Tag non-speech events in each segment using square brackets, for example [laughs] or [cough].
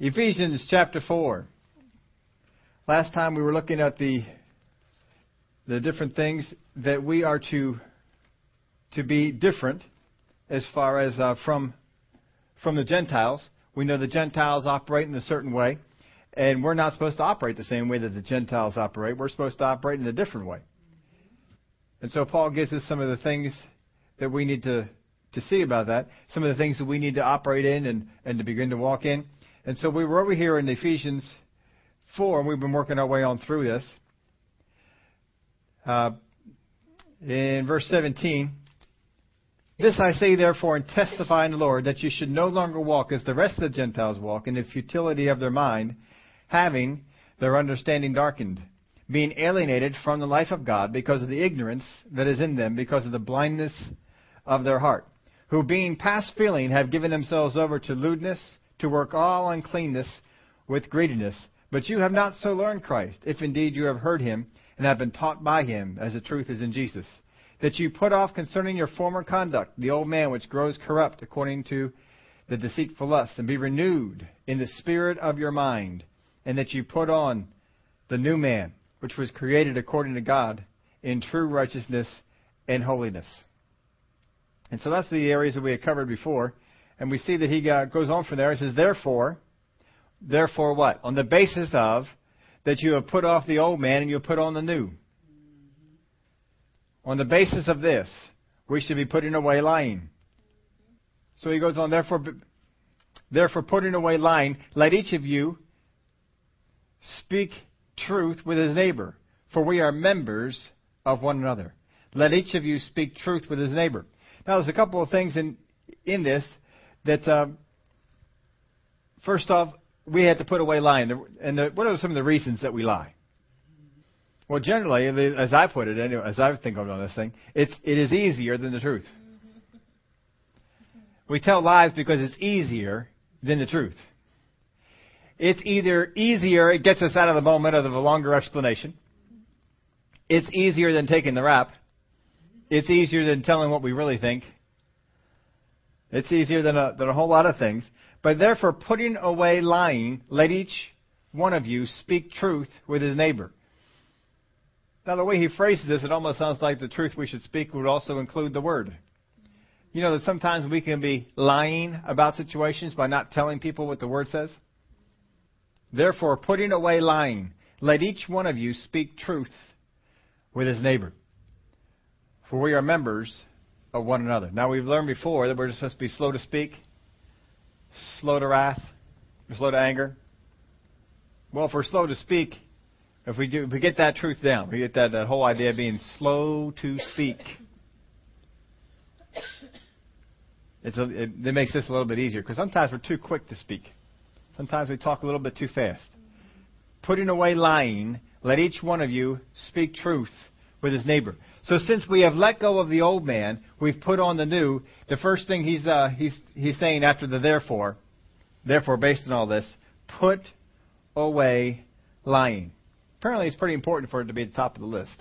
Ephesians chapter 4. Last time we were looking at the the different things that we are to to be different as far as uh, from from the Gentiles. We know the Gentiles operate in a certain way, and we're not supposed to operate the same way that the Gentiles operate. We're supposed to operate in a different way. And so Paul gives us some of the things that we need to to see about that, some of the things that we need to operate in and, and to begin to walk in. And so we were over here in Ephesians 4, and we've been working our way on through this. Uh, in verse 17, this I say therefore and testify in the Lord that you should no longer walk as the rest of the Gentiles walk in the futility of their mind, having their understanding darkened, being alienated from the life of God because of the ignorance that is in them, because of the blindness of their heart, who being past feeling have given themselves over to lewdness, to work all uncleanness with greediness. But you have not so learned Christ, if indeed you have heard him and have been taught by him, as the truth is in Jesus. That you put off concerning your former conduct the old man which grows corrupt according to the deceitful lust, and be renewed in the spirit of your mind, and that you put on the new man, which was created according to God in true righteousness and holiness. And so that's the areas that we had covered before. And we see that he goes on from there. He says, Therefore, therefore what? On the basis of that you have put off the old man and you have put on the new. On the basis of this, we should be putting away lying. So he goes on, therefore, therefore putting away lying, let each of you speak truth with his neighbor, for we are members of one another. Let each of you speak truth with his neighbor. Now, there's a couple of things in in this that uh, first off, we had to put away lying. And the, what are some of the reasons that we lie? Well, generally, as I put it, anyway, as I think of on this thing, it's it is easier than the truth. We tell lies because it's easier than the truth. It's either easier, it gets us out of the moment of the longer explanation. It's easier than taking the rap. It's easier than telling what we really think. It's easier than a, than a whole lot of things. But therefore, putting away lying, let each one of you speak truth with his neighbor. Now, the way he phrases this, it almost sounds like the truth we should speak would also include the word. You know that sometimes we can be lying about situations by not telling people what the word says? Therefore, putting away lying, let each one of you speak truth with his neighbor. For we are members of one another. Now, we've learned before that we're supposed to be slow to speak, slow to wrath, slow to anger. Well, if we're slow to speak, if we do, if we get that truth down, we get that, that whole idea of being slow to speak. It's a, it, it makes this a little bit easier because sometimes we're too quick to speak. Sometimes we talk a little bit too fast. Putting away lying, let each one of you speak truth with his neighbor. So since we have let go of the old man, we've put on the new. The first thing he's uh, he's he's saying after the therefore, therefore based on all this, put away lying. Apparently, it's pretty important for it to be at the top of the list.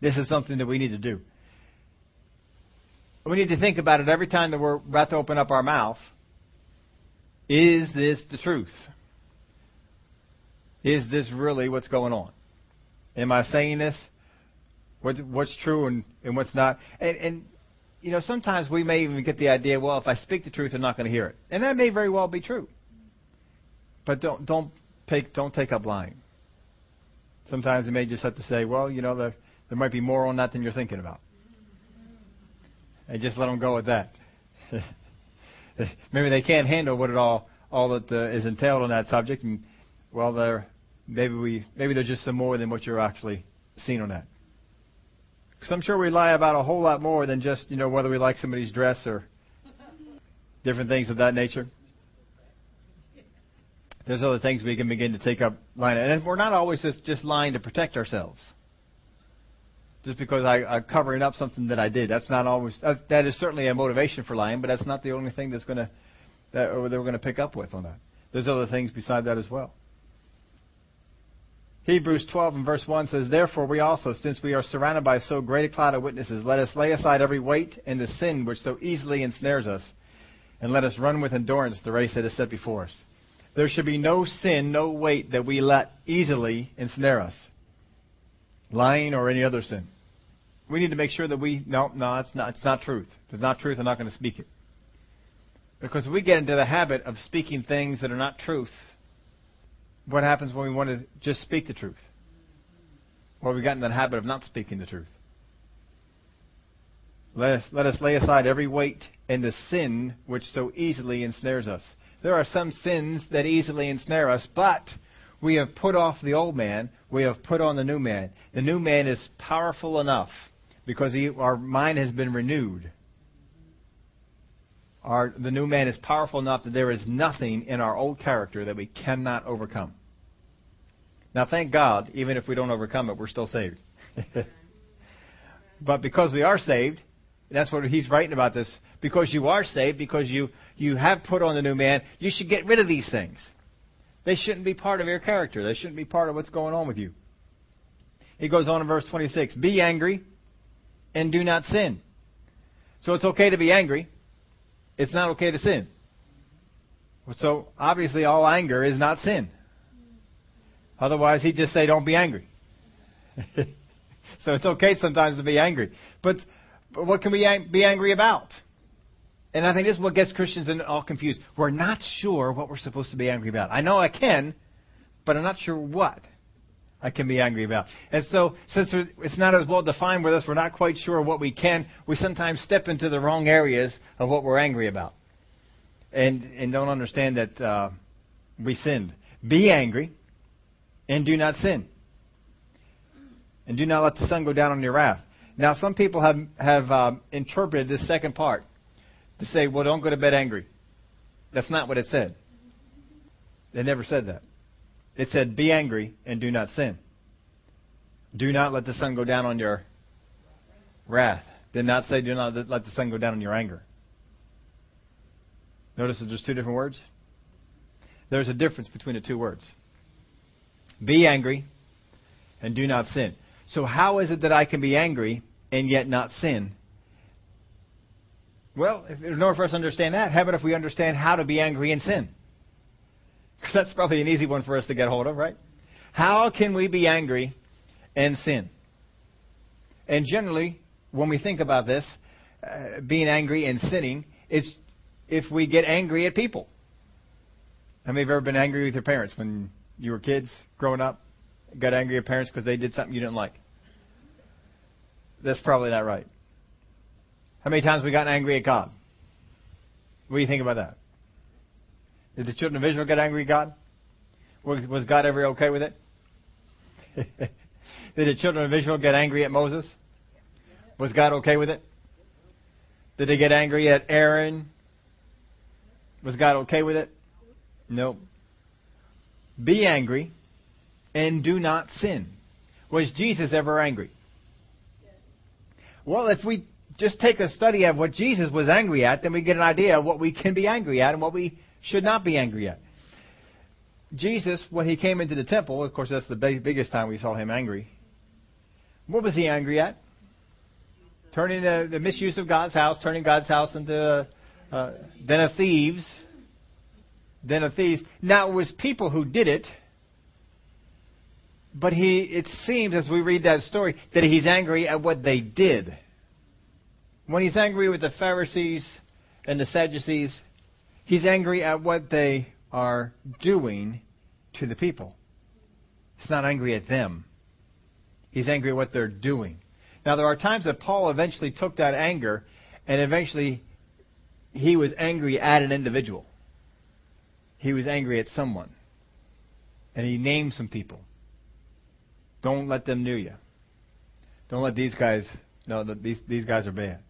This is something that we need to do. We need to think about it every time that we're about to open up our mouth. Is this the truth? Is this really what's going on? Am I saying this? What's, what's true and, and what's not? And, and, you know, sometimes we may even get the idea, well, if I speak the truth, they're not going to hear it. And that may very well be true. But don't, don't, take, don't take up lying. Sometimes you may just have to say, well, you know, there, there might be more on that than you're thinking about. And just let them go with that. [laughs] maybe they can't handle what it all all that uh, is entailed on that subject, and well, they're maybe we maybe there's just some more than what you're actually seeing on that. Because I'm sure we lie about a whole lot more than just you know whether we like somebody's dress or [laughs] different things of that nature. There's other things we can begin to take up lying, and we're not always just, just lying to protect ourselves. Just because I, I'm covering up something that I did, that's not always that, that is certainly a motivation for lying, but that's not the only thing that's going to that, that we're going to pick up with on that. There's other things beside that as well. Hebrews 12 and verse 1 says, Therefore we also, since we are surrounded by so great a cloud of witnesses, let us lay aside every weight and the sin which so easily ensnares us, and let us run with endurance the race that is set before us. There should be no sin, no weight that we let easily ensnare us. Lying or any other sin. We need to make sure that we no, no, it's not it's not truth. If it's not truth, I'm not going to speak it. Because we get into the habit of speaking things that are not truth. What happens when we want to just speak the truth? Well, we got in that habit of not speaking the truth. Let us, let us lay aside every weight and the sin which so easily ensnares us. There are some sins that easily ensnare us, but we have put off the old man, we have put on the new man. The new man is powerful enough because he, our mind has been renewed. Our, the new man is powerful enough that there is nothing in our old character that we cannot overcome. Now, thank God, even if we don't overcome it, we're still saved. [laughs] but because we are saved, that's what he's writing about this. Because you are saved, because you, you have put on the new man, you should get rid of these things. They shouldn't be part of your character. They shouldn't be part of what's going on with you. He goes on in verse 26 Be angry and do not sin. So it's okay to be angry. It's not okay to sin. So obviously, all anger is not sin. Otherwise, he'd just say, Don't be angry. [laughs] so it's okay sometimes to be angry. But but what can we be angry about? And I think this is what gets Christians all confused. We're not sure what we're supposed to be angry about. I know I can, but I'm not sure what I can be angry about. And so, since it's not as well defined with us, we're not quite sure what we can. We sometimes step into the wrong areas of what we're angry about, and and don't understand that uh, we sinned. Be angry, and do not sin, and do not let the sun go down on your wrath. Now, some people have have um, interpreted this second part to say, "Well, don't go to bed angry." That's not what it said. They never said that. It said, "Be angry and do not sin." Do not let the sun go down on your wrath. Did not say, "Do not let the sun go down on your anger." Notice that there's two different words. There's a difference between the two words. Be angry and do not sin. So, how is it that I can be angry and yet not sin? Well, in order for us to understand that, how about if we understand how to be angry and sin? That's probably an easy one for us to get hold of, right? How can we be angry and sin? And generally, when we think about this, uh, being angry and sinning, it's if we get angry at people. How many of you ever been angry with your parents when you were kids growing up? Got angry at parents because they did something you didn't like? That's probably not right. How many times we got angry at God? What do you think about that? Did the children of Israel get angry at God? Was God ever okay with it? [laughs] Did the children of Israel get angry at Moses? Was God okay with it? Did they get angry at Aaron? Was God okay with it? No. Be angry and do not sin. Was Jesus ever angry? Well, if we just take a study of what Jesus was angry at, then we get an idea of what we can be angry at and what we should not be angry at. Jesus, when he came into the temple, of course, that's the biggest time we saw him angry. What was he angry at? Turning the, the misuse of God's house, turning God's house into a, a den of thieves. Den of thieves. Now, it was people who did it, but he, it seems as we read that story that he's angry at what they did. When he's angry with the Pharisees and the Sadducees, he's angry at what they are doing to the people. He's not angry at them. He's angry at what they're doing. Now, there are times that Paul eventually took that anger and eventually he was angry at an individual. He was angry at someone. And he named some people. Don't let them know you. Don't let these guys know that these, these guys are bad.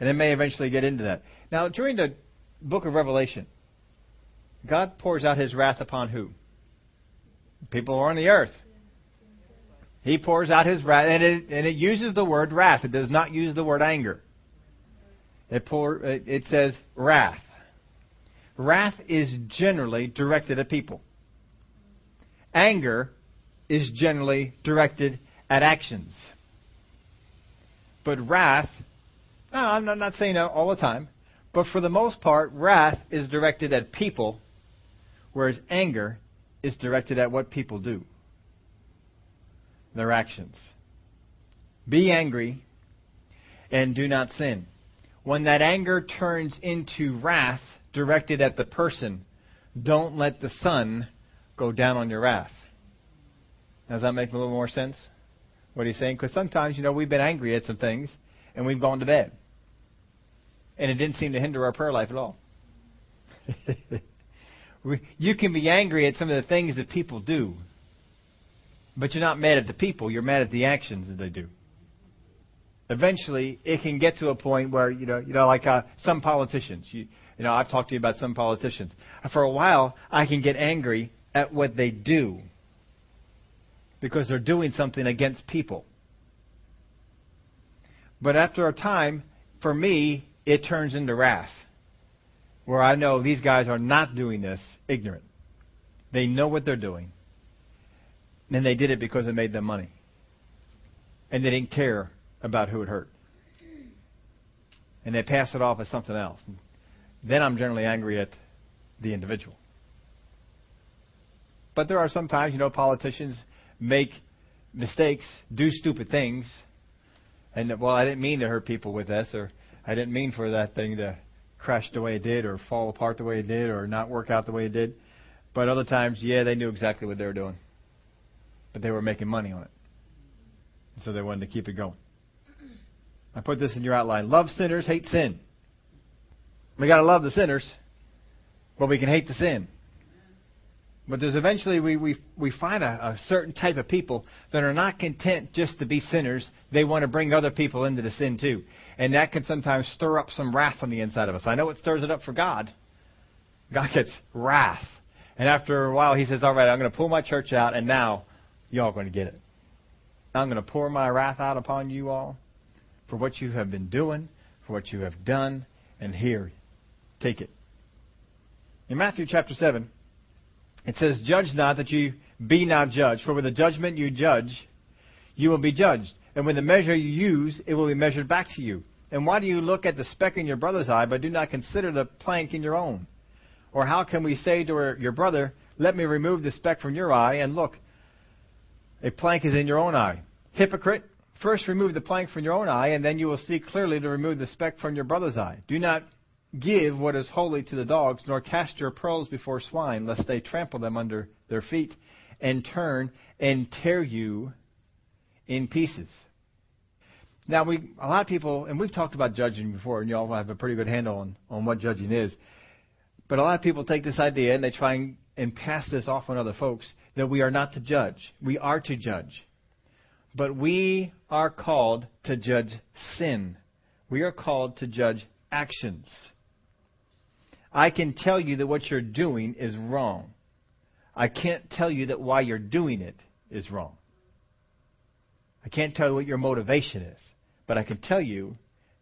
And it may eventually get into that. Now, during the book of Revelation, God pours out his wrath upon who? People who are on the earth. He pours out his wrath, and it, and it uses the word wrath. It does not use the word anger. It, pour, it says wrath. Wrath is generally directed at people. Anger is generally directed at actions. But wrath, no, I'm not saying all the time, But for the most part, wrath is directed at people, whereas anger is directed at what people do, their actions. Be angry and do not sin. When that anger turns into wrath directed at the person, don't let the sun go down on your wrath. Does that make a little more sense? What he's saying? Because sometimes, you know, we've been angry at some things and we've gone to bed. And it didn't seem to hinder our prayer life at all. [laughs] you can be angry at some of the things that people do, but you're not mad at the people, you're mad at the actions that they do. Eventually, it can get to a point where, you know, you know like uh, some politicians, you, you know, I've talked to you about some politicians. For a while, I can get angry at what they do because they're doing something against people. But after a time, for me, it turns into wrath, where I know these guys are not doing this ignorant. They know what they're doing. And they did it because it made them money. And they didn't care about who it hurt. And they pass it off as something else. Then I'm generally angry at the individual. But there are sometimes, you know, politicians make mistakes, do stupid things, and well, I didn't mean to hurt people with this, or I didn't mean for that thing to crash the way it did, or fall apart the way it did, or not work out the way it did. But other times, yeah, they knew exactly what they were doing, but they were making money on it, so they wanted to keep it going. I put this in your outline: love sinners, hate sin. We got to love the sinners, but we can hate the sin. But there's eventually we, we, we find a, a certain type of people that are not content just to be sinners. They want to bring other people into the sin too. And that can sometimes stir up some wrath on the inside of us. I know it stirs it up for God. God gets wrath. And after a while, he says, All right, I'm going to pull my church out, and now y'all going to get it. I'm going to pour my wrath out upon you all for what you have been doing, for what you have done, and here, take it. In Matthew chapter 7, it says, Judge not that you be not judged, for with the judgment you judge, you will be judged. And with the measure you use, it will be measured back to you. And why do you look at the speck in your brother's eye, but do not consider the plank in your own? Or how can we say to your brother, Let me remove the speck from your eye, and look, a plank is in your own eye? Hypocrite, first remove the plank from your own eye, and then you will see clearly to remove the speck from your brother's eye. Do not Give what is holy to the dogs, nor cast your pearls before swine, lest they trample them under their feet, and turn and tear you in pieces. Now, we a lot of people, and we've talked about judging before, and you all have a pretty good handle on, on what judging is. But a lot of people take this idea and they try and, and pass this off on other folks that we are not to judge. We are to judge. But we are called to judge sin. We are called to judge actions. I can tell you that what you're doing is wrong. I can't tell you that why you're doing it is wrong. I can't tell you what your motivation is, but I can tell you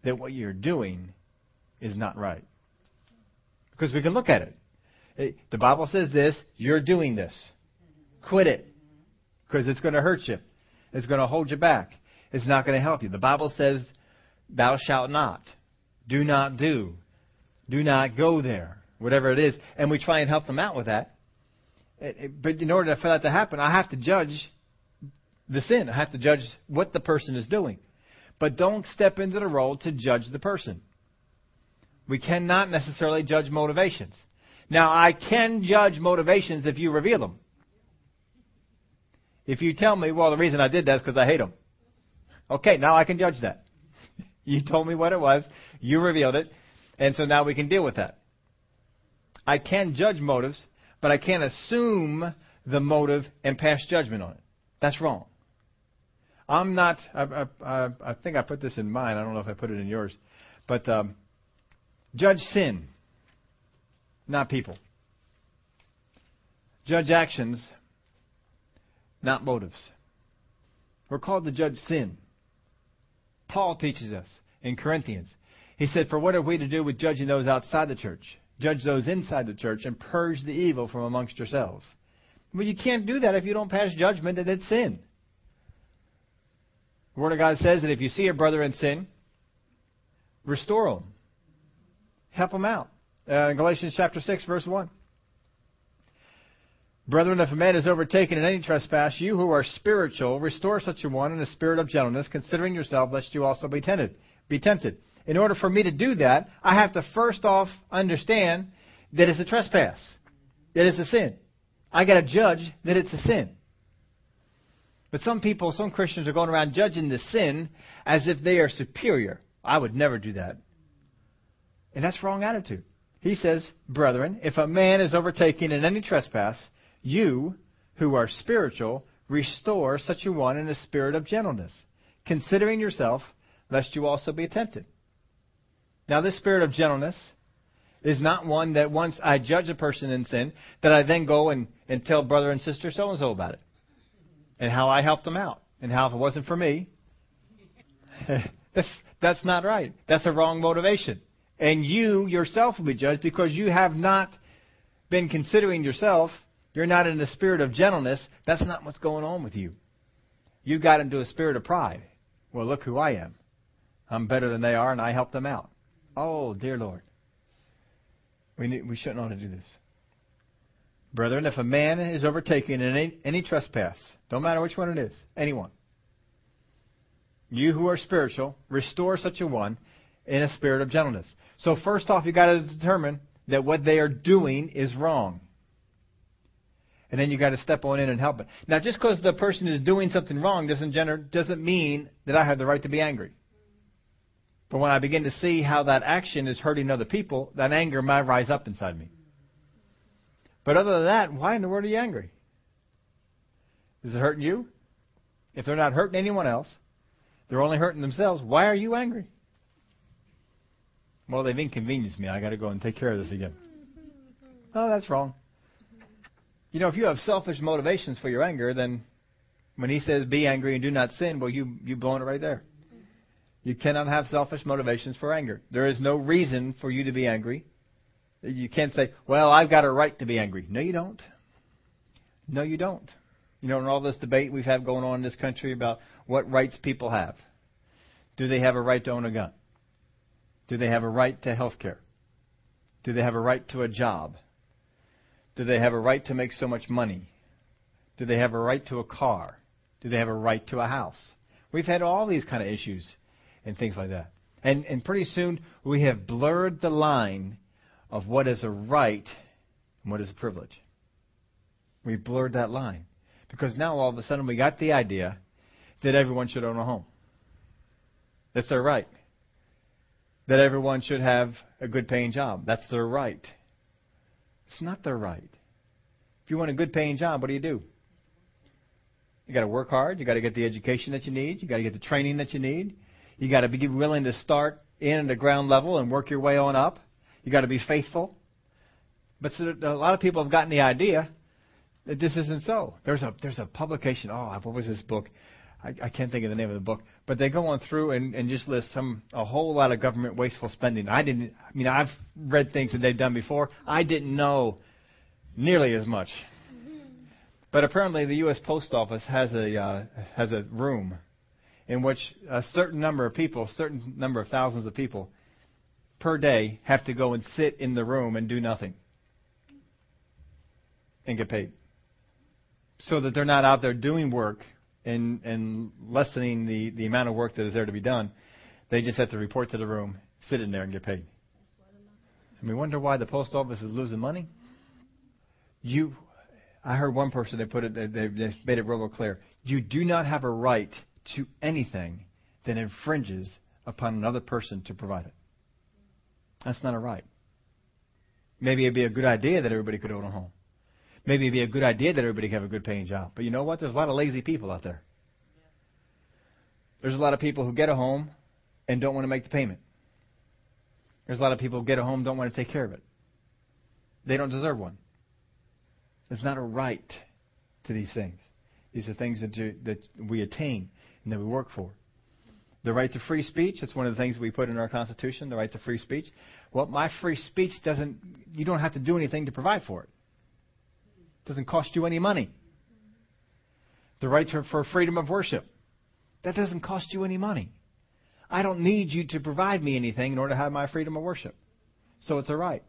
that what you're doing is not right. Because we can look at it. the Bible says this, you're doing this. Quit it. Because it's going to hurt you. It's going to hold you back. It's not going to help you. The Bible says, thou shalt not. Do not do. Do not go there, whatever it is. And we try and help them out with that. Eh, eh, but in order for that to happen, I have to judge the sin. I have to judge what the person is doing. But don't step into the role to judge the person. We cannot necessarily judge motivations. Now, I can judge motivations if you reveal them. If you tell me, well, the reason I did that is because I hate them. Okay, now I can judge that. [laughs] You told me what it was. You revealed it. And so now we can deal with that. I can judge motives, but I can't assume the motive and pass judgment on it. That's wrong. I'm not. I, I, I think I put this in mine. I don't know if I put it in yours, but um, judge sin, not people. Judge actions, not motives. We're called to judge sin. Paul teaches us in Corinthians he said, For what are we to do with judging those outside the church? Judge those inside the church and purge the evil from amongst yourselves. Well, you can't do that if you don't pass judgment that it's sin. The Word of God says that if you see a brother in sin, restore him. Help him out. Uh, Galatians chapter 6, verse 1. Brethren, if a man is overtaken in any trespass, you who are spiritual, restore such a one in a spirit of gentleness, considering yourself, lest you also be tempted. Be tempted. In order for me to do that, I have to first off understand that it's a trespass, that it's a sin. I got to judge that it's a sin. But some people, some Christians are going around judging the sin as if they are superior. I would never do that. And that's wrong attitude. He says, Brethren, if a man is overtaken in any trespass, you, who are spiritual, restore such a one in a spirit of gentleness, considering yourself, lest you also be tempted. Now, this spirit of gentleness is not one that once I judge a person in sin, that I then go and, and tell brother and sister so and so about it. And how I helped them out. And how if it wasn't for me, [laughs] that's, that's not right. That's a wrong motivation. And you yourself will be judged because you have not been considering yourself you're not in the spirit of gentleness. That's not what's going on with you. You got into a spirit of pride. Well, look who I am. I'm better than they are, and I help them out. Oh, dear Lord. We, need, we shouldn't ought to do this. Brethren, if a man is overtaken in any, any trespass, don't matter which one it is, anyone, you who are spiritual, restore such a one in a spirit of gentleness. So first off, you've got to determine that what they are doing is wrong and then you've got to step on in and help it. Now, just because the person is doing something wrong doesn't gener- doesn't mean that I have the right to be angry. But when I begin to see how that action is hurting other people, that anger might rise up inside me. But other than that, why in the world are you angry? Is it hurting you? If they're not hurting anyone else, they're only hurting themselves, why are you angry? Well, they've inconvenienced me. I got to go and take care of this again. Oh, that's wrong. You know, if you have selfish motivations for your anger, then when he says be angry and do not sin, well, you you blown it right there. You cannot have selfish motivations for anger. There is no reason for you to be angry. You can't say, "Well, I've got a right to be angry." No, you don't. No, you don't. You know, in all this debate we've had going on in this country about what rights people have. Do they have a right to own a gun? Do they have a right to health care? Do they have a right to a job? Do they have a right to make so much money? Do they have a right to a car? Do they have a right to a house? We've had all these kind of issues and things like that. And, and pretty soon we have blurred the line of what is a right and what is a privilege. We've blurred that line. Because now all of a sudden we got the idea that everyone should own a home. That's their right. That everyone should have a good paying job. That's their right. It's not their right. If you want a good paying job, what do you do? You got to work hard. You got to get the education that you need. You got to get the training that you need. You got to be willing to start in at the ground level and work your way on up. You got to be faithful. But so a lot of people have gotten the idea that this isn't so. There's a there's a publication. Oh, what was this book? I, I can't think of the name of the book, but they go on through and, and just list some a whole lot of government wasteful spending. I didn't. I mean, I've read things that they've done before. I didn't know nearly as much. But apparently, the U.S. Post Office has a uh, has a room in which a certain number of people, a certain number of thousands of people per day have to go and sit in the room and do nothing and get paid, so that they're not out there doing work and, and lessening the, the amount of work that is there to be done. They just have to report to the room, sit in there, and get paid. And we wonder why the post office is losing money. You, I heard one person they put it, they, they made it real clear. You do not have a right to anything that infringes upon another person to provide it. That's not a right. Maybe it'd be a good idea that everybody could own a home. Maybe it'd be a good idea that everybody could have a good paying job. But you know what? There's a lot of lazy people out there. There's a lot of people who get a home and don't want to make the payment. There's a lot of people who get a home and don't want to take care of it. They don't deserve one. There's not a right to these things. These are things that, you, that we attain and that we work for. The right to free speech, that's one of the things we put in our Constitution, the right to free speech. Well, my free speech doesn't, you don't have to do anything to provide for it. Doesn't cost you any money. The right to, for freedom of worship. That doesn't cost you any money. I don't need you to provide me anything in order to have my freedom of worship. So it's a right.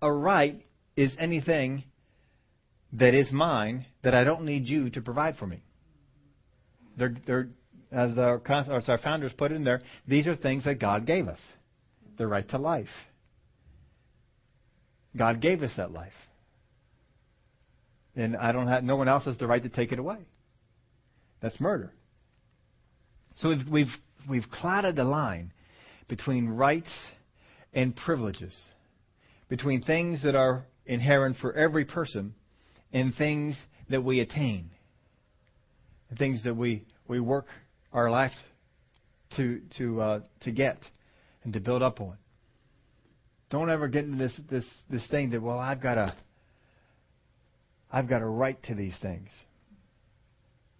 A right is anything that is mine that I don't need you to provide for me. They're, they're, as, our, as our founders put it in there, these are things that God gave us. The right to life. God gave us that life. And I don't have, no one else has the right to take it away. That's murder. So we've, we've, we've clouded the line between rights and privileges, between things that are inherent for every person and things that we attain, things that we, we work our life to, to, uh, to get and to build up on. Don't ever get into this, this, this thing that, well, I've got a, I've got a right to these things.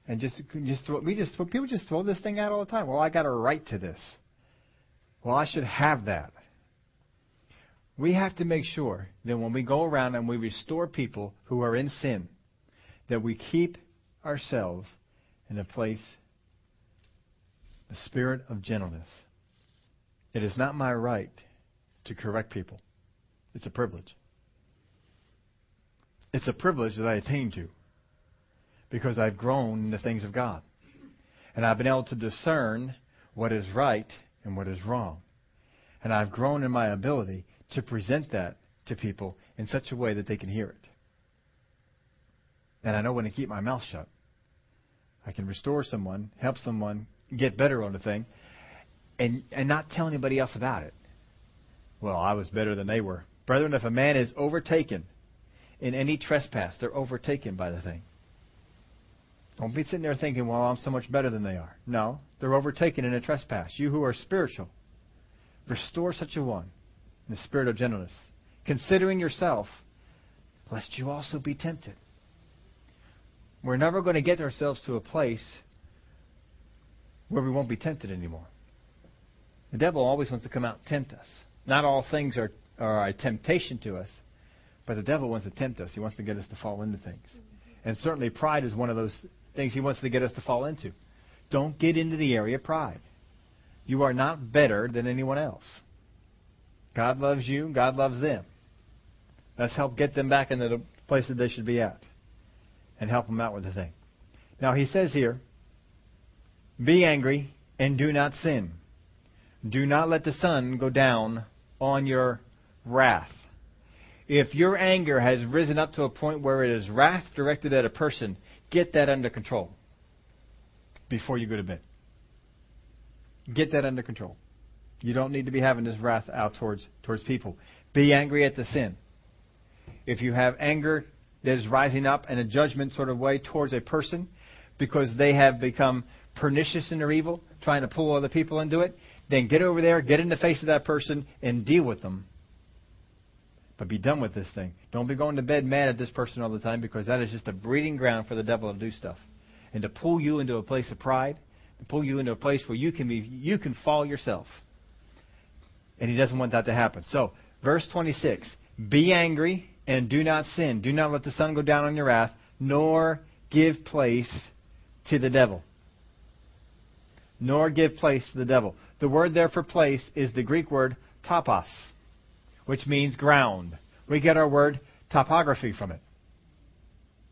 And just, just throw, we just people just throw this thing out all the time. Well, I got a right to this. Well, I should have that. We have to make sure that when we go around and we restore people who are in sin, that we keep ourselves in a place, the spirit of gentleness. It is not my right to correct people. It's a privilege. It's a privilege that I attain to because I've grown in the things of God. And I've been able to discern what is right and what is wrong. And I've grown in my ability to present that to people in such a way that they can hear it. And I know when to keep my mouth shut. I can restore someone, help someone get better on a thing, and, and not tell anybody else about it. Well, I was better than they were. Brethren, if a man is overtaken in any trespass, they're overtaken by the thing. Don't be sitting there thinking, well, I'm so much better than they are. No, they're overtaken in a trespass. You who are spiritual, restore such a one in the spirit of gentleness, considering yourself, lest you also be tempted. We're never going to get ourselves to a place where we won't be tempted anymore. The devil always wants to come out and tempt us. Not all things are, are a temptation to us, but the devil wants to tempt us. He wants to get us to fall into things. And certainly pride is one of those things he wants to get us to fall into. Don't get into the area of pride. You are not better than anyone else. God loves you, God loves them. Let's help get them back into the place that they should be at and help them out with the thing. Now, he says here, Be angry and do not sin. Do not let the sun go down on your wrath. If your anger has risen up to a point where it is wrath directed at a person, get that under control before you go to bed. Get that under control. You don't need to be having this wrath out towards towards people. Be angry at the sin. If you have anger that is rising up in a judgment sort of way towards a person because they have become pernicious in their evil, trying to pull other people into it, then get over there, get in the face of that person, and deal with them. But be done with this thing. Don't be going to bed mad at this person all the time because that is just a breeding ground for the devil to do stuff. And to pull you into a place of pride, to pull you into a place where you can be you can fall yourself. And he doesn't want that to happen. So, verse 26 Be angry and do not sin. Do not let the sun go down on your wrath, nor give place to the devil. Nor give place to the devil. The word there for place is the Greek word topos, which means ground. We get our word topography from it.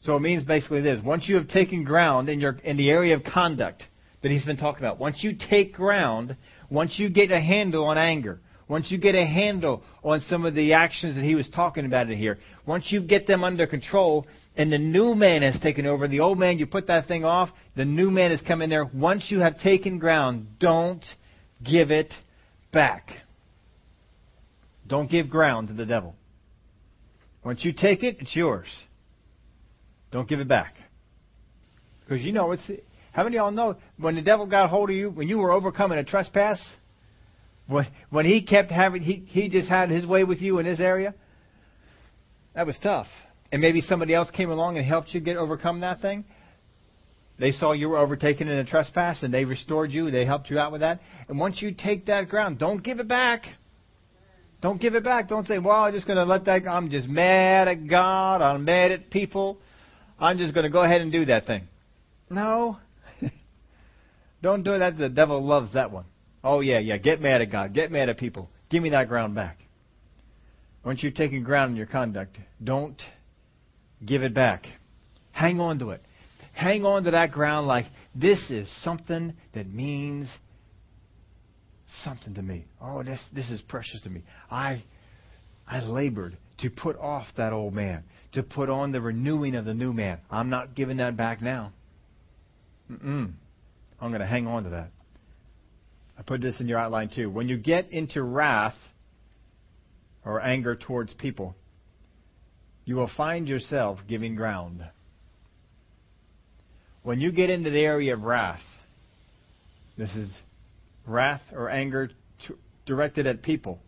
So it means basically this. Once you have taken ground in, your, in the area of conduct that he's been talking about, once you take ground, once you get a handle on anger, once you get a handle on some of the actions that he was talking about in here, once you get them under control, and the new man has taken over, the old man, you put that thing off, the new man has come in there. Once you have taken ground, don't give it back. Don't give ground to the devil. Once you take it, it's yours. Don't give it back. Because you know, it's how many of y'all know when the devil got hold of you, when you were overcoming a trespass, when, when he kept having, he, he just had his way with you in this area, that was tough. And maybe somebody else came along and helped you get overcome that thing. They saw you were overtaken in a trespass and they restored you. They helped you out with that. And once you take that ground, don't give it back. Don't give it back. Don't say, well, I'm just going to let that, I'm just mad at God. I'm mad at people. I'm just going to go ahead and do that thing. No. [laughs] don't do that. The devil loves that one. Oh, yeah, yeah. Get mad at God. Get mad at people. Give me that ground back. once you've taken ground in your conduct, don't give it back. Hang on to it. Hang on to that ground like this is something that means something to me. Oh, this this is precious to me. I I labored to put off that old man, to put on the renewing of the new man. I'm not giving that back now. Mm-mm. I'm going to hang on to that. I put this in your outline too. When you get into wrath or anger towards people, you will find yourself giving ground. When you get into the area of wrath, this is wrath or anger directed at people,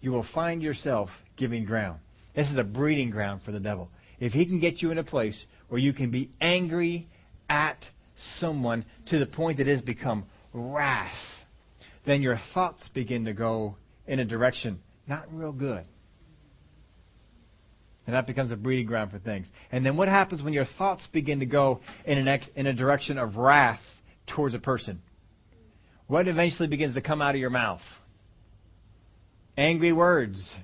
you will find yourself giving ground. This is a breeding ground for the devil. If he can get you in a place where you can be angry at someone to the point that it has become wrath, then your thoughts begin to go in a direction not real good. And that becomes a breeding ground for things. And then what happens when your thoughts begin to go in, an ex- in a direction of wrath towards a person? What eventually begins to come out of your mouth? Angry words.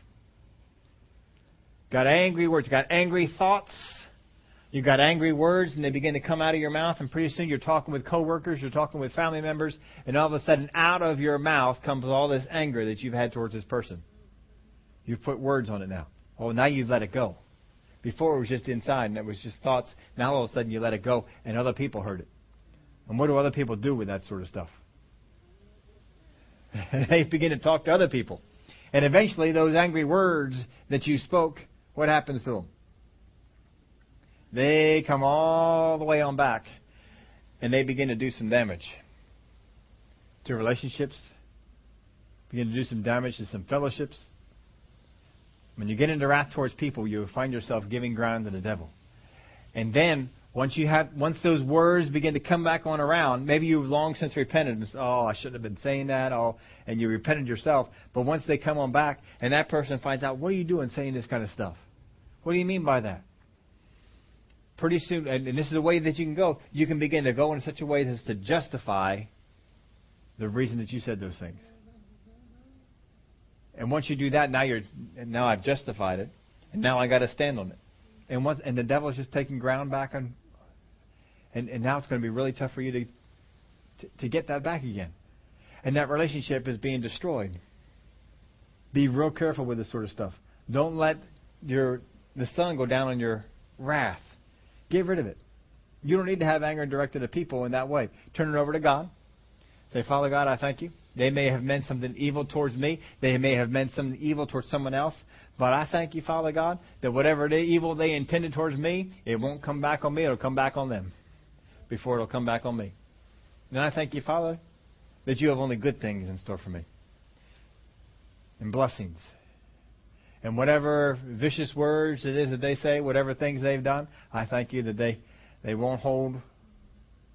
Got angry words. Got angry thoughts. You got angry words, and they begin to come out of your mouth, and pretty soon you're talking with coworkers, you're talking with family members, and all of a sudden, out of your mouth comes all this anger that you've had towards this person. You've put words on it now. Oh, now you've let it go. Before it was just inside, and it was just thoughts. Now all of a sudden you let it go, and other people heard it. And what do other people do with that sort of stuff? [laughs] they begin to talk to other people. And eventually, those angry words that you spoke, what happens to them? They come all the way on back and they begin to do some damage to relationships, begin to do some damage to some fellowships. When you get into wrath towards people, you find yourself giving ground to the devil. And then once you have once those words begin to come back on around, maybe you've long since repented and said, Oh, I shouldn't have been saying that, oh and you repented yourself, but once they come on back and that person finds out, What are you doing saying this kind of stuff? What do you mean by that? Pretty soon, and, this is a way that you can go, you can begin to go in such a way as to justify the reason that you said those things. And once you do that, now you're now I've justified it, and now I got to stand on it. And once and the devil's just taking ground back on, and and now it's going to be really tough for you to, to to get that back again, and that relationship is being destroyed. Be real careful with this sort of stuff. Don't let your the sun go down on your wrath. Get rid of it. You don't need to have anger directed at people in that way. Turn it over to God. Say, Father God, I thank you. They may have meant something evil towards me. They may have meant something evil towards someone else. But I thank you, Father God, that whatever they, evil they intended towards me, it won't come back on me. It'll come back on them before it'll come back on me. And I thank you, Father, that you have only good things in store for me and blessings and whatever vicious words it is that they say, whatever things they've done, I thank you that they, they won't hold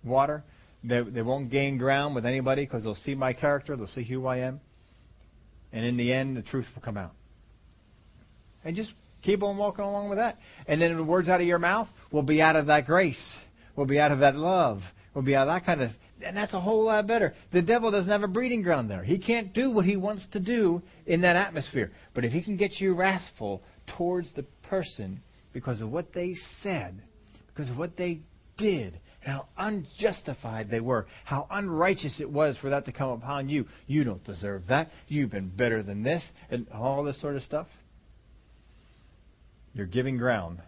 water. They, they won't gain ground with anybody because they'll see my character, they'll see who I am. And in the end, the truth will come out. And just keep on walking along with that. And then the words out of your mouth will be out of that grace, will be out of that love, will be out that kind of and that's a whole lot better. The devil doesn't have a breeding ground there. He can't do what he wants to do in that atmosphere. But if he can get you wrathful towards the person because of what they said, because of what they did, and how unjustified they were, how unrighteous it was for that to come upon you, you don't deserve that. You've been better than this, and all this sort of stuff. You're giving ground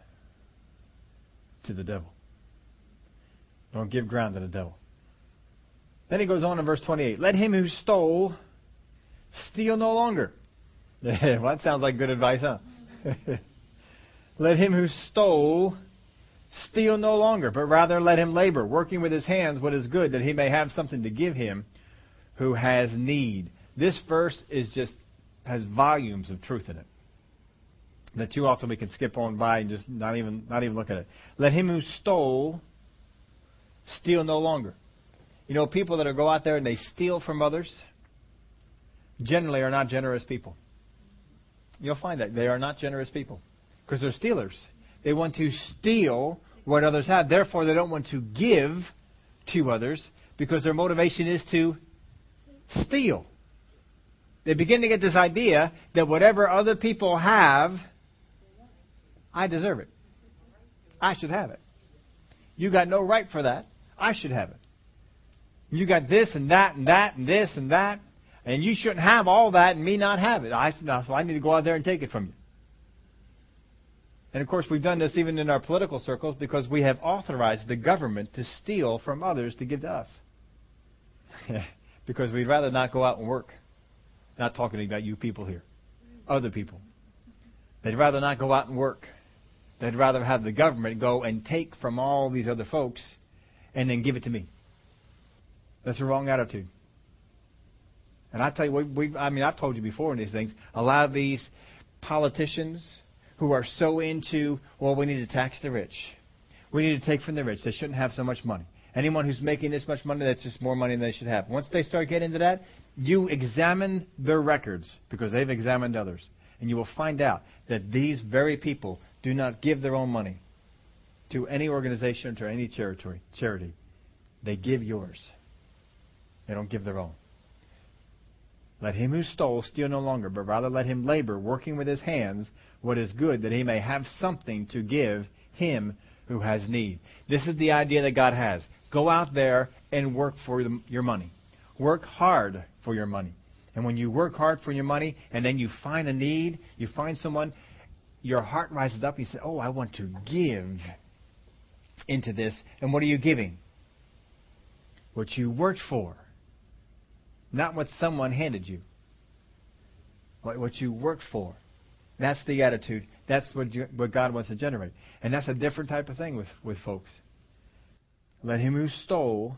to the devil. Don't give ground to the devil. Then he goes on in verse 28. Let him who stole steal no longer. [laughs] well, that sounds like good advice, huh? [laughs] let him who stole steal no longer, but rather let him labor, working with his hands what is good, that he may have something to give him who has need. This verse is just has volumes of truth in it. That too often we can skip on by and just not even not even look at it. Let him who stole steal no longer. You know, people that go out there and they steal from others generally are not generous people. You'll find that they are not generous people because they're stealers. They want to steal what others have. Therefore, they don't want to give to others because their motivation is to steal. They begin to get this idea that whatever other people have, I deserve it. I should have it. You got no right for that. I should have it. You got this and that and that and this and that, and you shouldn't have all that and me not have it. I, so I need to go out there and take it from you. And of course, we've done this even in our political circles because we have authorized the government to steal from others to give to us. [laughs] because we'd rather not go out and work. Not talking about you people here, other people. They'd rather not go out and work. They'd rather have the government go and take from all these other folks and then give it to me. That's a wrong attitude. And I tell you, we I mean, I've told you before in these things, a lot of these politicians who are so into, well, we need to tax the rich. We need to take from the rich. They shouldn't have so much money. Anyone who's making this much money, that's just more money than they should have. Once they start getting into that, you examine their records because they've examined others. And you will find out that these very people do not give their own money to any organization or to any territory, charity. They give yours. They don't give their own. Let him who stole steal no longer, but rather let him labor, working with his hands what is good, that he may have something to give him who has need. This is the idea that God has. Go out there and work for your money. Work hard for your money. And when you work hard for your money and then you find a need, you find someone, your heart rises up. and You say, Oh, I want to give into this. And what are you giving? What you worked for not what someone handed you. What, you worked for. That's the attitude. That's what, you, what God wants to generate. And that's a different type of thing with, with folks. Let him who stole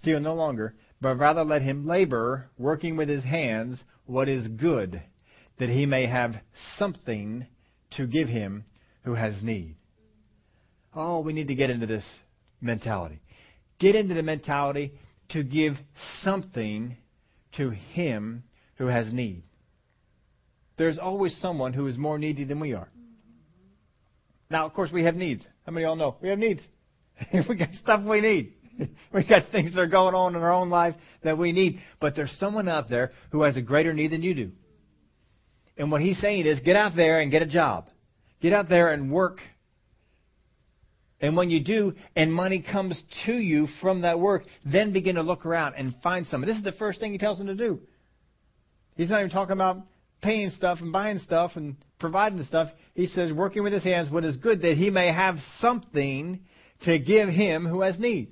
steal no longer, but rather let him labor, working with his hands, what is good, that he may have something to give him who has need. Oh, we need to get into this mentality. Get into the mentality to give something to him who has need. There's always someone who is more needy than we are. Now, of course, we have needs. How many of y'all know? We have needs. [laughs] we got stuff we need. [laughs] we got things that are going on in our own life that we need. But there's someone out there who has a greater need than you do. And what he's saying is get out there and get a job. Get out there and work and when you do, and money comes to you from that work, then begin to look around and find some. This is the first thing he tells them to do. He's not even talking about paying stuff and buying stuff and providing stuff. He says, working with his hands what is good, that he may have something to give him who has need.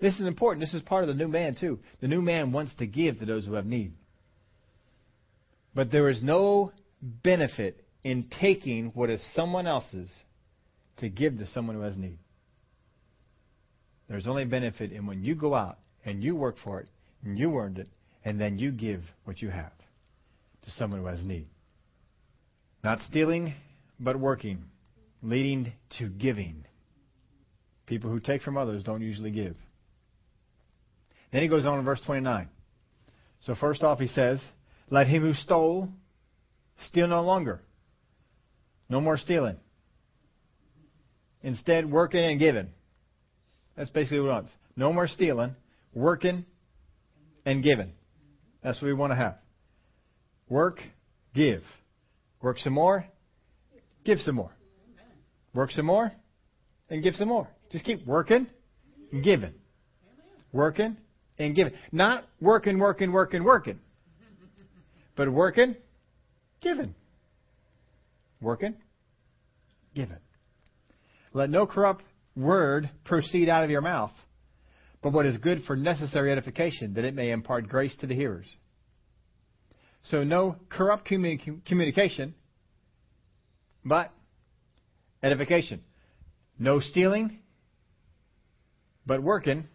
This is important. This is part of the new man, too. The new man wants to give to those who have need. But there is no benefit in taking what is someone else's to give to someone who has need. There's only benefit in when you go out and you work for it and you earned it and then you give what you have to someone who has need. Not stealing, but working, leading to giving. People who take from others don't usually give. Then he goes on in verse 29. So first off, he says, Let him who stole steal no longer. No more stealing. Instead, working and giving. That's basically what we want. No more stealing, working and giving. That's what we want to have. Work, give. Work some more, give some more. Work some more, and give some more. Just keep working and giving. Working and giving. Not working, working, working, working. But working, giving. Working, giving. Let no corrupt word proceed out of your mouth, but what is good for necessary edification, that it may impart grace to the hearers. So no corrupt communi- communication, but edification. No stealing, but working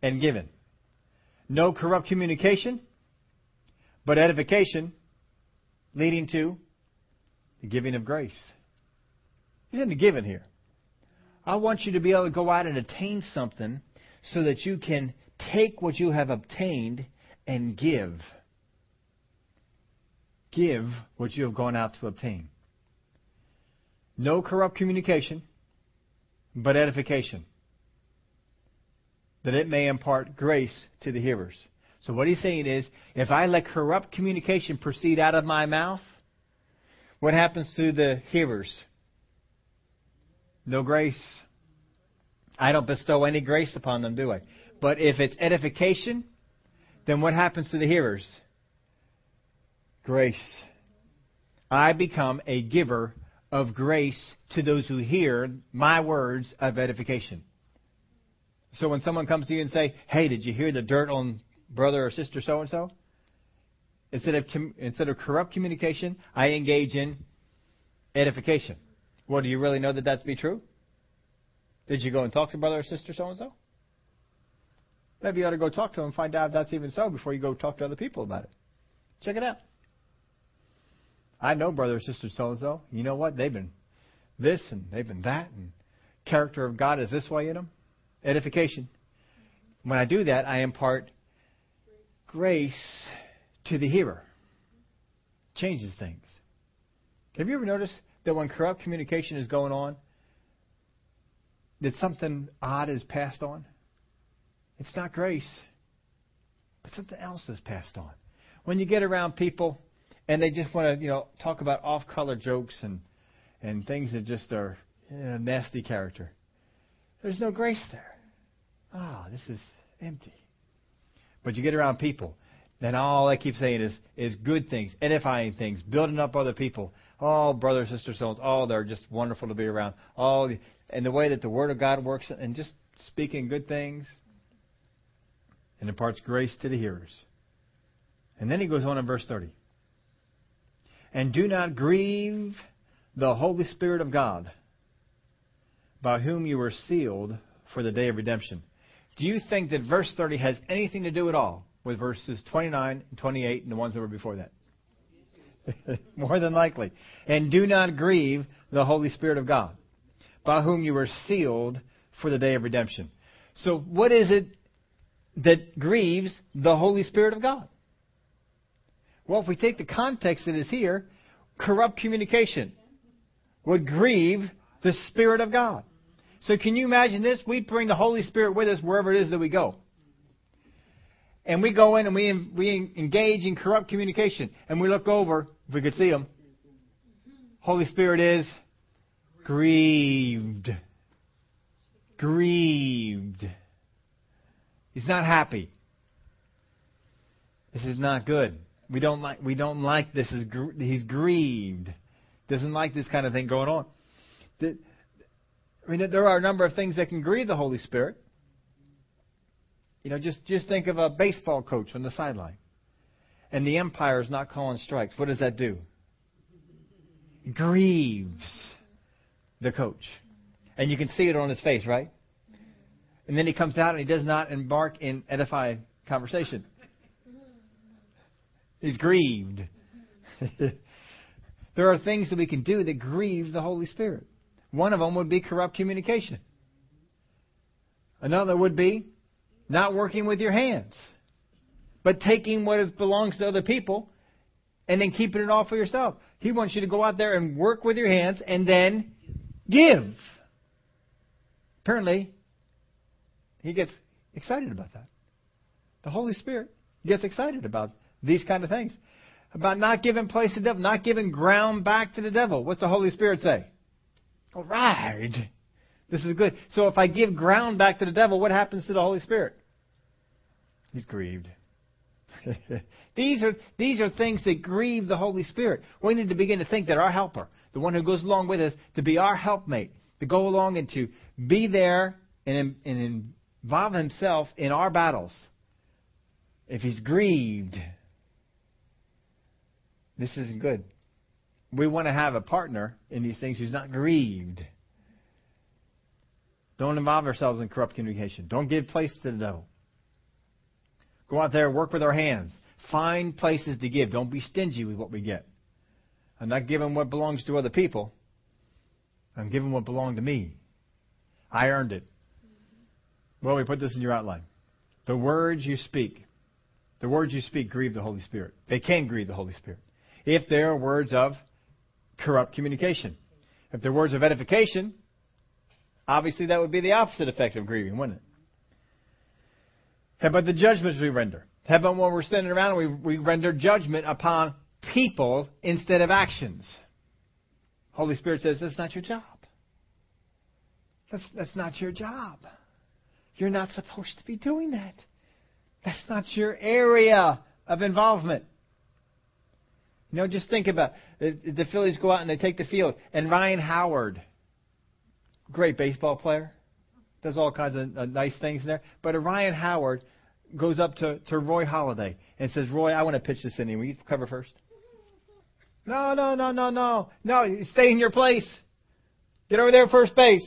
and giving. No corrupt communication, but edification leading to the giving of grace. He's in the giving here. I want you to be able to go out and attain something so that you can take what you have obtained and give. Give what you have gone out to obtain. No corrupt communication, but edification, that it may impart grace to the hearers. So what he's saying is, if I let corrupt communication proceed out of my mouth, what happens to the hearers? No grace. I don't bestow any grace upon them, do I? But if it's edification, then what happens to the hearers? Grace. I become a giver of grace to those who hear my words of edification. So when someone comes to you and say, "Hey, did you hear the dirt on brother or sister so and so?" Instead of instead of corrupt communication, I engage in edification. Well, do you really know that that to be true? Did you go and talk to brother or sister so and so? Maybe you ought to go talk to them and find out if that's even so before you go talk to other people about it. Check it out. I know brother or sister so and so. You know what? They've been this and they've been that, and character of God is this way in them. Edification. When I do that, I impart grace to the hearer. Changes things. Have you ever noticed that when corrupt communication is going on, that something odd is passed on? It's not grace, but something else is passed on. When you get around people and they just want to, you know, talk about off-color jokes and and things that just are you know, nasty character, there's no grace there. Ah, oh, this is empty. But you get around people, then all they keep saying is is good things, edifying things, building up other people. Oh, brothers, sisters, souls, oh, they're just wonderful to be around. Oh, and the way that the Word of God works, and just speaking good things, and imparts grace to the hearers. And then he goes on in verse 30. And do not grieve the Holy Spirit of God, by whom you were sealed for the day of redemption. Do you think that verse 30 has anything to do at all with verses 29 and 28 and the ones that were before that? [laughs] More than likely. And do not grieve the Holy Spirit of God, by whom you were sealed for the day of redemption. So, what is it that grieves the Holy Spirit of God? Well, if we take the context that is here, corrupt communication would grieve the Spirit of God. So can you imagine this? We bring the Holy Spirit with us wherever it is that we go. And we go in and we, we engage in corrupt communication. And we look over, if we could see him, Holy Spirit is grieved. Grieved. He's not happy. This is not good. We don't like. We don't like this. Is he's grieved. Doesn't like this kind of thing going on. I mean, there are a number of things that can grieve the Holy Spirit. You know, just just think of a baseball coach on the sideline, and the empire is not calling strikes. What does that do? Grieves the coach, and you can see it on his face, right? And then he comes out and he does not embark in edifying conversation. He's grieved. [laughs] there are things that we can do that grieve the Holy Spirit. One of them would be corrupt communication. Another would be not working with your hands, but taking what belongs to other people and then keeping it all for yourself. He wants you to go out there and work with your hands and then give. Apparently, he gets excited about that. The Holy Spirit gets excited about these kind of things. About not giving place to the devil, not giving ground back to the devil. What's the Holy Spirit say? All right. This is good. So if I give ground back to the devil, what happens to the Holy Spirit? He's grieved. [laughs] these are these are things that grieve the Holy Spirit. We need to begin to think that our helper, the one who goes along with us, to be our helpmate, to go along and to be there and, and involve himself in our battles. If he's grieved, this isn't good. We want to have a partner in these things who's not grieved. Don't involve ourselves in corrupt communication. Don't give place to the devil. Go out there, work with our hands. Find places to give. Don't be stingy with what we get. I'm not giving what belongs to other people. I'm giving what belonged to me. I earned it. Well, we put this in your outline. The words you speak, the words you speak grieve the Holy Spirit. They can grieve the Holy Spirit if they are words of corrupt communication. If they're words of edification, obviously that would be the opposite effect of grieving, wouldn't it? How about the judgments we render? How about when we're standing around and we, we render judgment upon people instead of actions? Holy Spirit says that's not your job. That's, that's not your job. You're not supposed to be doing that. That's not your area of involvement. You know, just think about it. the Phillies go out and they take the field, and Ryan Howard, great baseball player, does all kinds of uh, nice things there. But Ryan Howard goes up to, to Roy Halladay and says, Roy, I want to pitch this inning. Will you cover first? No, no, no, no, no. No, stay in your place. Get over there at first base.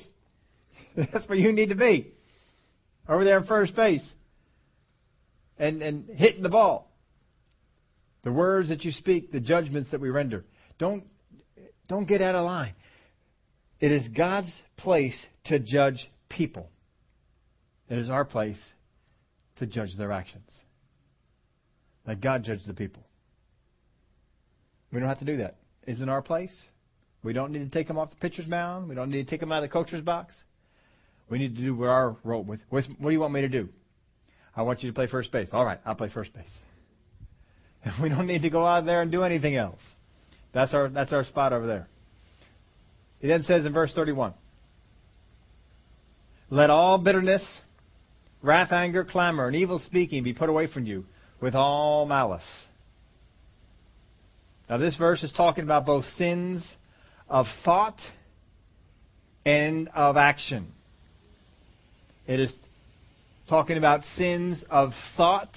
[laughs] That's where you need to be. Over there at first base. And and hitting the ball. The words that you speak, the judgments that we render. Don't don't get out of line. It is God's place to judge people. It is our place to judge their actions. Let God judge the people. We don't have to do that. Isn't our place? We don't need to take them off the pitcher's mound. We don't need to take them out of the coach's box. We need to do what our role with. What do you want me to do? I want you to play first base. All right, I'll play first base. [laughs] We don't need to go out there and do anything else. That's our that's our spot over there. He then says in verse 31, Let all bitterness, wrath, anger, clamor, and evil speaking be put away from you with all malice. Now, this verse is talking about both sins of thought and of action. It is talking about sins of thought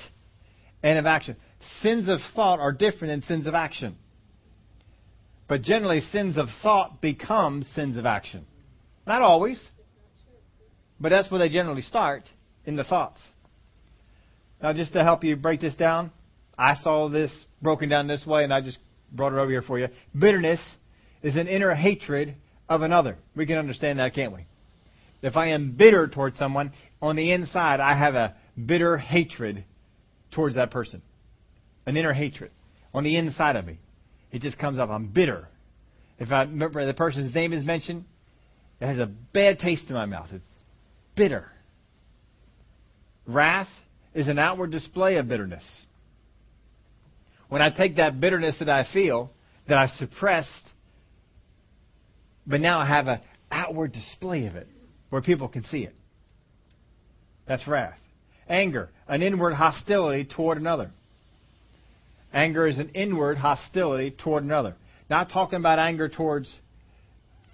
and of action. Sins of thought are different than sins of action. But generally, sins of thought become sins of action. Not always, but that's where they generally start, in the thoughts. Now, just to help you break this down, I saw this broken down this way, and I just brought it over here for you. Bitterness is an inner hatred of another. We can understand that, can't we? If I am bitter towards someone, on the inside I have a bitter hatred towards that person. An inner hatred. On the inside of me. It just comes up. I'm bitter. If I remember the person's name is mentioned, it has a bad taste in my mouth. It's bitter. Wrath is an outward display of bitterness. When I take that bitterness that I feel, that I suppressed, but now I have an outward display of it where people can see it. That's wrath. Anger, an inward hostility toward another. Anger is an inward hostility toward another. Not talking about anger towards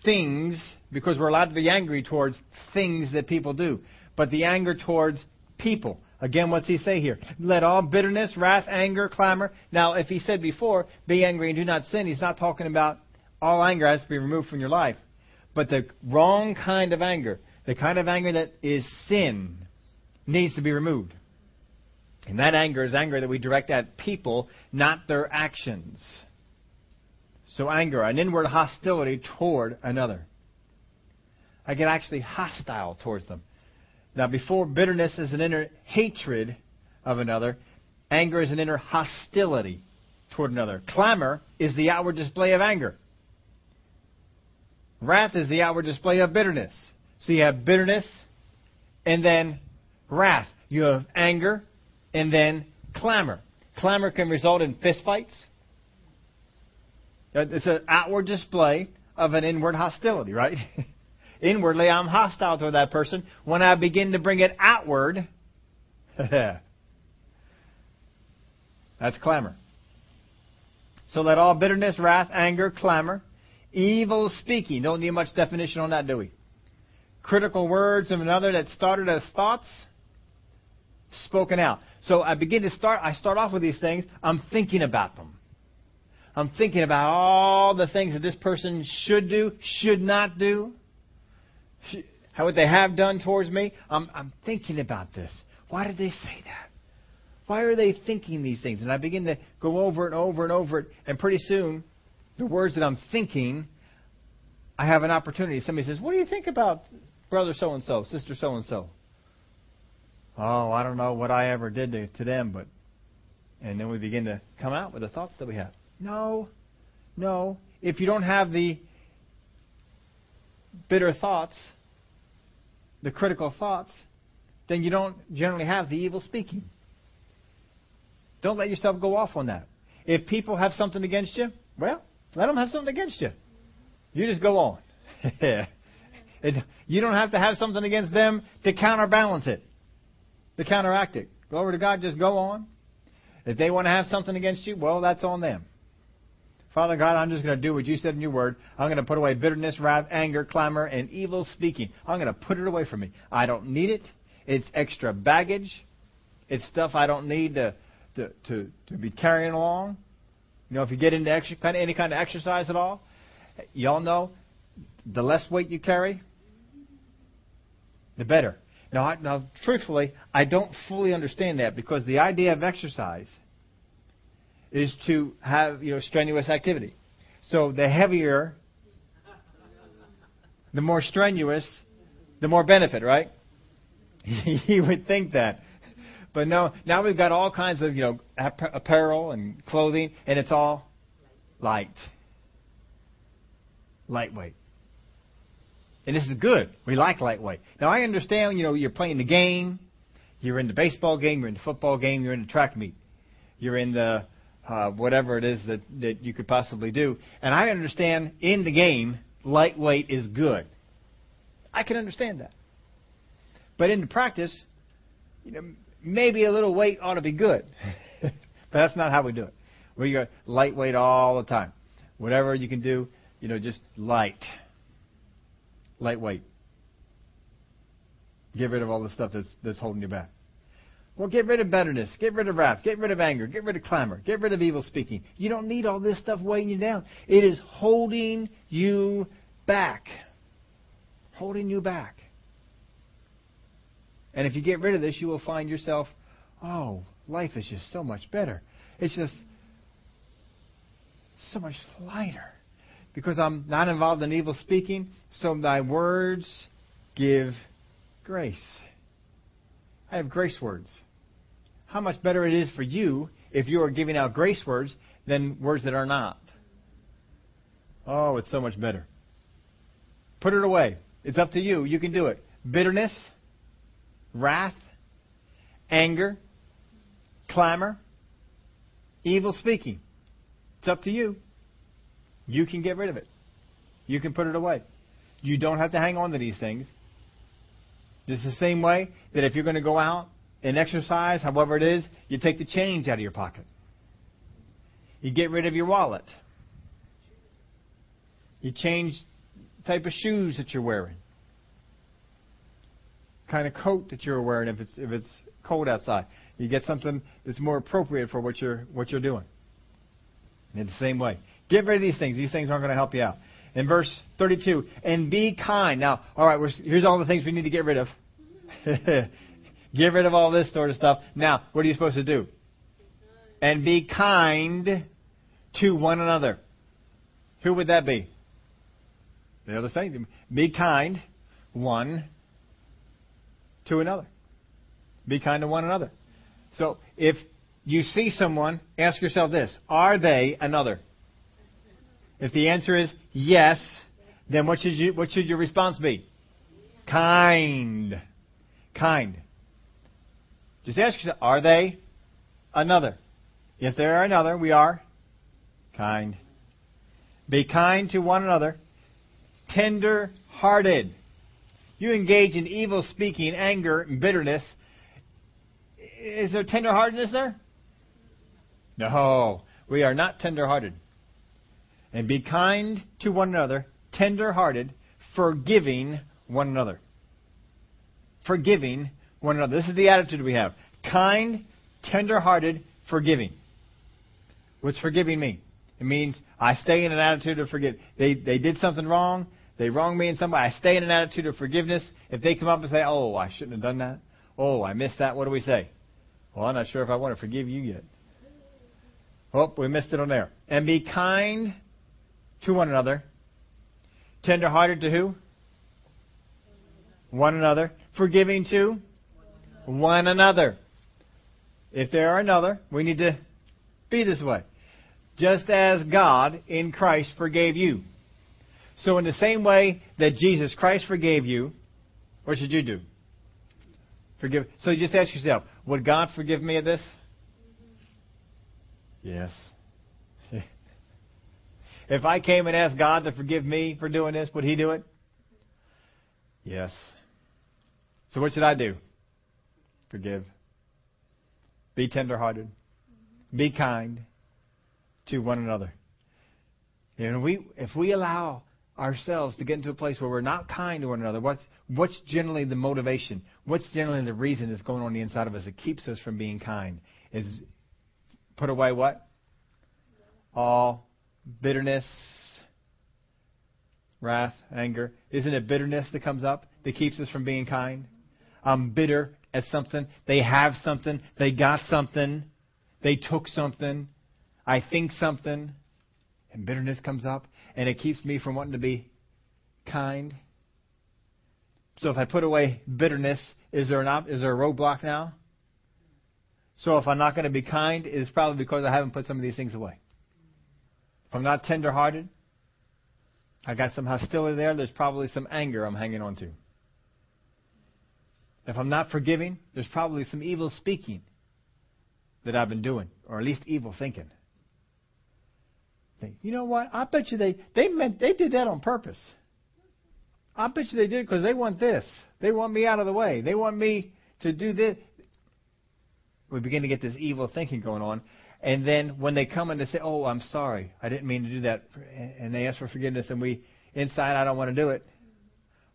things, because we're allowed to be angry towards things that people do, but the anger towards people. Again, what's he say here? Let all bitterness, wrath, anger, clamor. Now, if he said before, be angry and do not sin, he's not talking about all anger has to be removed from your life. But the wrong kind of anger, the kind of anger that is sin, needs to be removed. And that anger is anger that we direct at people, not their actions. So anger, an inward hostility toward another. I get actually hostile towards them. Now, before bitterness is an inner hatred of another, anger is an inner hostility toward another. Clamor is the outward display of anger. Wrath is the outward display of bitterness. So you have bitterness and then wrath. You have anger and then clamor. Clamor can result in fistfights. Uh, it's an outward display of an inward hostility, right? [laughs] Inwardly, I'm hostile toward that person. When I begin to bring it outward, [laughs] that's clamor. So let all bitterness, wrath, anger, clamor, evil speaking. Don't need much definition on that, do we? Critical words of another that started as thoughts, spoken out. So I begin to start, I start off with these things. I'm thinking about them. I'm thinking about all the things that this person should do, should not do how what they have done towards me. I'm, I'm thinking about this. Why did they say that? Why are they thinking these things? And I begin to go over and over and over it, and pretty soon, the words that I'm thinking, I have an opportunity. Somebody says, "What do you think about brother so and so, sister so and so?" Oh, I don't know what I ever did to, to them, but and then we begin to come out with the thoughts that we have. No, no. If you don't have the bitter thoughts, the critical thoughts, then you don't generally have the evil speaking. Don't let yourself go off on that. If people have something against you, well, let them have something against you. You just go on. [laughs] it, you don't have to have something against them to counterbalance it, to counteract it. Glory to God, just go on. If they want to have something against you, well, that's on them. Father God, I'm just going to do what you said in your word. I'm going to put away bitterness, wrath, anger, clamor, and evil speaking. I'm going to put it away from me. I don't need it. It's extra baggage. It's stuff I don't need to, to, to, to be carrying along. You know, if you get into extra, kind of, any kind of exercise at all, y'all know the less weight you carry, the better. Now, I, now, truthfully, I don't fully understand that because the idea of exercise – is to have you know strenuous activity. So the heavier, the more strenuous, the more benefit, right? [laughs] you would think that. But no, now we've got all kinds of, you know, apparel and clothing, and it's all light. Lightweight. And this is good. We like lightweight. Now I understand, you know, you're playing the game, you're in the baseball game, you're in the football game, you're in the track meet, you're in the uh, whatever it is that, that you could possibly do. And I understand in the game, lightweight is good. I can understand that. But in the practice, you know, maybe a little weight ought to be good. [laughs] but that's not how we do it. We go lightweight all the time. Whatever you can do, you know, just light. Lightweight. Get rid of all the stuff that's that's holding you back. Well, get rid of bitterness, get rid of wrath, get rid of anger, get rid of clamor, get rid of evil speaking. You don't need all this stuff weighing you down. It is holding you back. Holding you back. And if you get rid of this, you will find yourself, oh, life is just so much better. It's just so much lighter. Because I'm not involved in evil speaking, so thy words give grace. I have grace words how much better it is for you if you are giving out grace words than words that are not. Oh, it's so much better. Put it away. It's up to you. You can do it. Bitterness, wrath, anger, clamor, evil speaking. It's up to you. You can get rid of it. You can put it away. You don't have to hang on to these things. Just the same way that if you're going to go out and exercise, however it is, you take the change out of your pocket. You get rid of your wallet. You change type of shoes that you're wearing. Kind of coat that you're wearing if it's if it's cold outside. You get something that's more appropriate for what you're what you're doing. In the same way. Get rid of these things. These things aren't going to help you out. In verse 32, and be kind. Now, all right, here's all the things we need to get rid of. [laughs] Get rid of all this sort of stuff. Now, what are you supposed to do? And be kind to one another. Who would that be? The other saints. Be kind one to another. Be kind to one another. So if you see someone, ask yourself this Are they another? If the answer is yes, then what should, you, what should your response be? Kind. Kind. Just ask yourself, are they another? If they are another, we are kind. Be kind to one another, tender hearted. You engage in evil speaking, anger, and bitterness. Is there tender heartedness there? No, we are not tender hearted. And be kind to one another, tender hearted, forgiving one another. Forgiving one another. This is the attitude we have kind, tender hearted, forgiving. What's forgiving mean? It means I stay in an attitude of forgive. They, they did something wrong. They wronged me in some way. I stay in an attitude of forgiveness. If they come up and say, oh, I shouldn't have done that. Oh, I missed that. What do we say? Well, I'm not sure if I want to forgive you yet. Oh, we missed it on there. And be kind to one another. Tender-hearted to who? One another. Forgiving to one another. If there are another, we need to be this way. Just as God in Christ forgave you. So in the same way that Jesus Christ forgave you, what should you do? Forgive. So just ask yourself, would God forgive me of this? Yes. [laughs] If I came and asked God to forgive me for doing this, would He do it? Yes. So what should I do? Forgive. Be tenderhearted. Be kind to one another. And we, if we allow ourselves to get into a place where we're not kind to one another, what's, what's generally the motivation? What's generally the reason that's going on the inside of us that keeps us from being kind? Is put away what? All bitterness, wrath, anger. Isn't it bitterness that comes up that keeps us from being kind? I'm bitter at something. They have something. They got something. They took something. I think something. And bitterness comes up, and it keeps me from wanting to be kind. So if I put away bitterness, is there an op- is there a roadblock now? So if I'm not going to be kind, it's probably because I haven't put some of these things away. If I'm not tenderhearted, I got some hostility there. There's probably some anger I'm hanging on to. If I'm not forgiving, there's probably some evil speaking that I've been doing, or at least evil thinking. You know what? I bet you they they meant they did that on purpose. I bet you they did because they want this. They want me out of the way. They want me to do this. We begin to get this evil thinking going on, and then when they come and they say, "Oh, I'm sorry, I didn't mean to do that," and they ask for forgiveness, and we inside, I don't want to do it.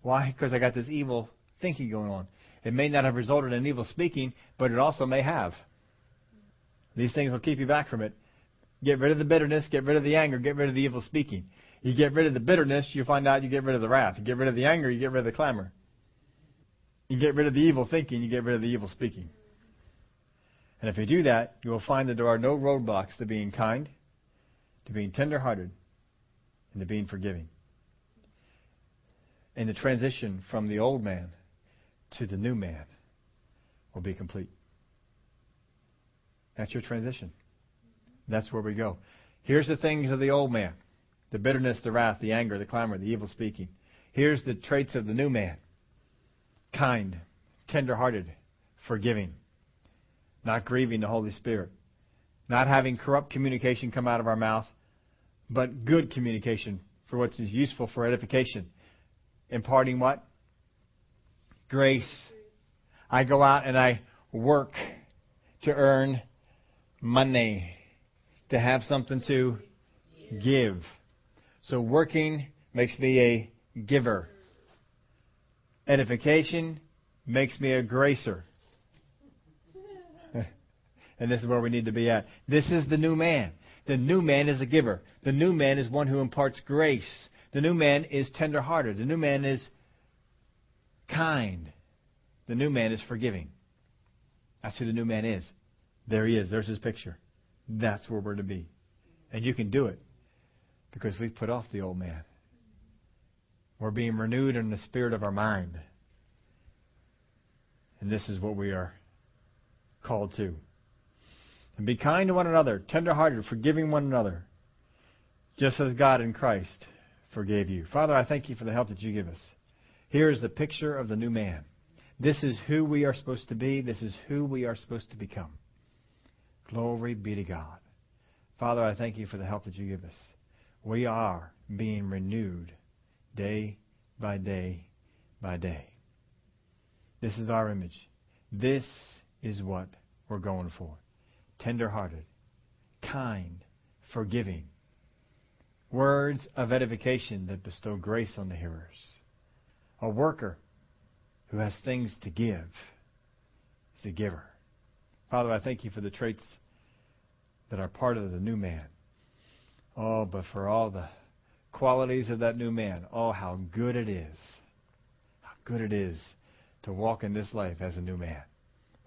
Why? Because I got this evil thinking going on. It may not have resulted in evil speaking, but it also may have. These things will keep you back from it. Get rid of the bitterness, get rid of the anger, get rid of the evil speaking. You get rid of the bitterness, you find out you get rid of the wrath. You get rid of the anger, you get rid of the clamor. You get rid of the evil thinking, you get rid of the evil speaking. And if you do that, you will find that there are no roadblocks to being kind, to being tenderhearted, and to being forgiving. And the transition from the old man to the new man will be complete. That's your transition. That's where we go. Here's the things of the old man the bitterness, the wrath, the anger, the clamor, the evil speaking. Here's the traits of the new man kind, tenderhearted, forgiving, not grieving the Holy Spirit, not having corrupt communication come out of our mouth, but good communication for what's useful for edification. Imparting what? Grace. I go out and I work to earn money to have something to give. So working makes me a giver. Edification makes me a gracer. [laughs] and this is where we need to be at. This is the new man. The new man is a giver. The new man is one who imparts grace. The new man is tenderhearted. The new man is kind. The new man is forgiving. That's who the new man is. There he is. There's his picture. That's where we're to be. And you can do it because we've put off the old man. We're being renewed in the spirit of our mind. And this is what we are called to. And be kind to one another, tenderhearted, forgiving one another, just as God in Christ forgave you. Father, I thank you for the help that you give us. Here is the picture of the new man. This is who we are supposed to be. This is who we are supposed to become. Glory be to God. Father, I thank you for the help that you give us. We are being renewed day by day by day. This is our image. This is what we're going for. Tender-hearted, kind, forgiving. Words of edification that bestow grace on the hearers. A worker who has things to give is a giver. Father, I thank you for the traits that are part of the new man. Oh, but for all the qualities of that new man, oh, how good it is. How good it is to walk in this life as a new man.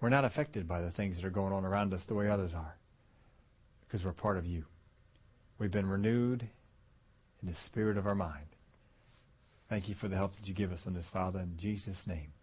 We're not affected by the things that are going on around us the way others are because we're part of you. We've been renewed in the spirit of our mind. Thank you for the help that you give us in this, Father, in Jesus' name.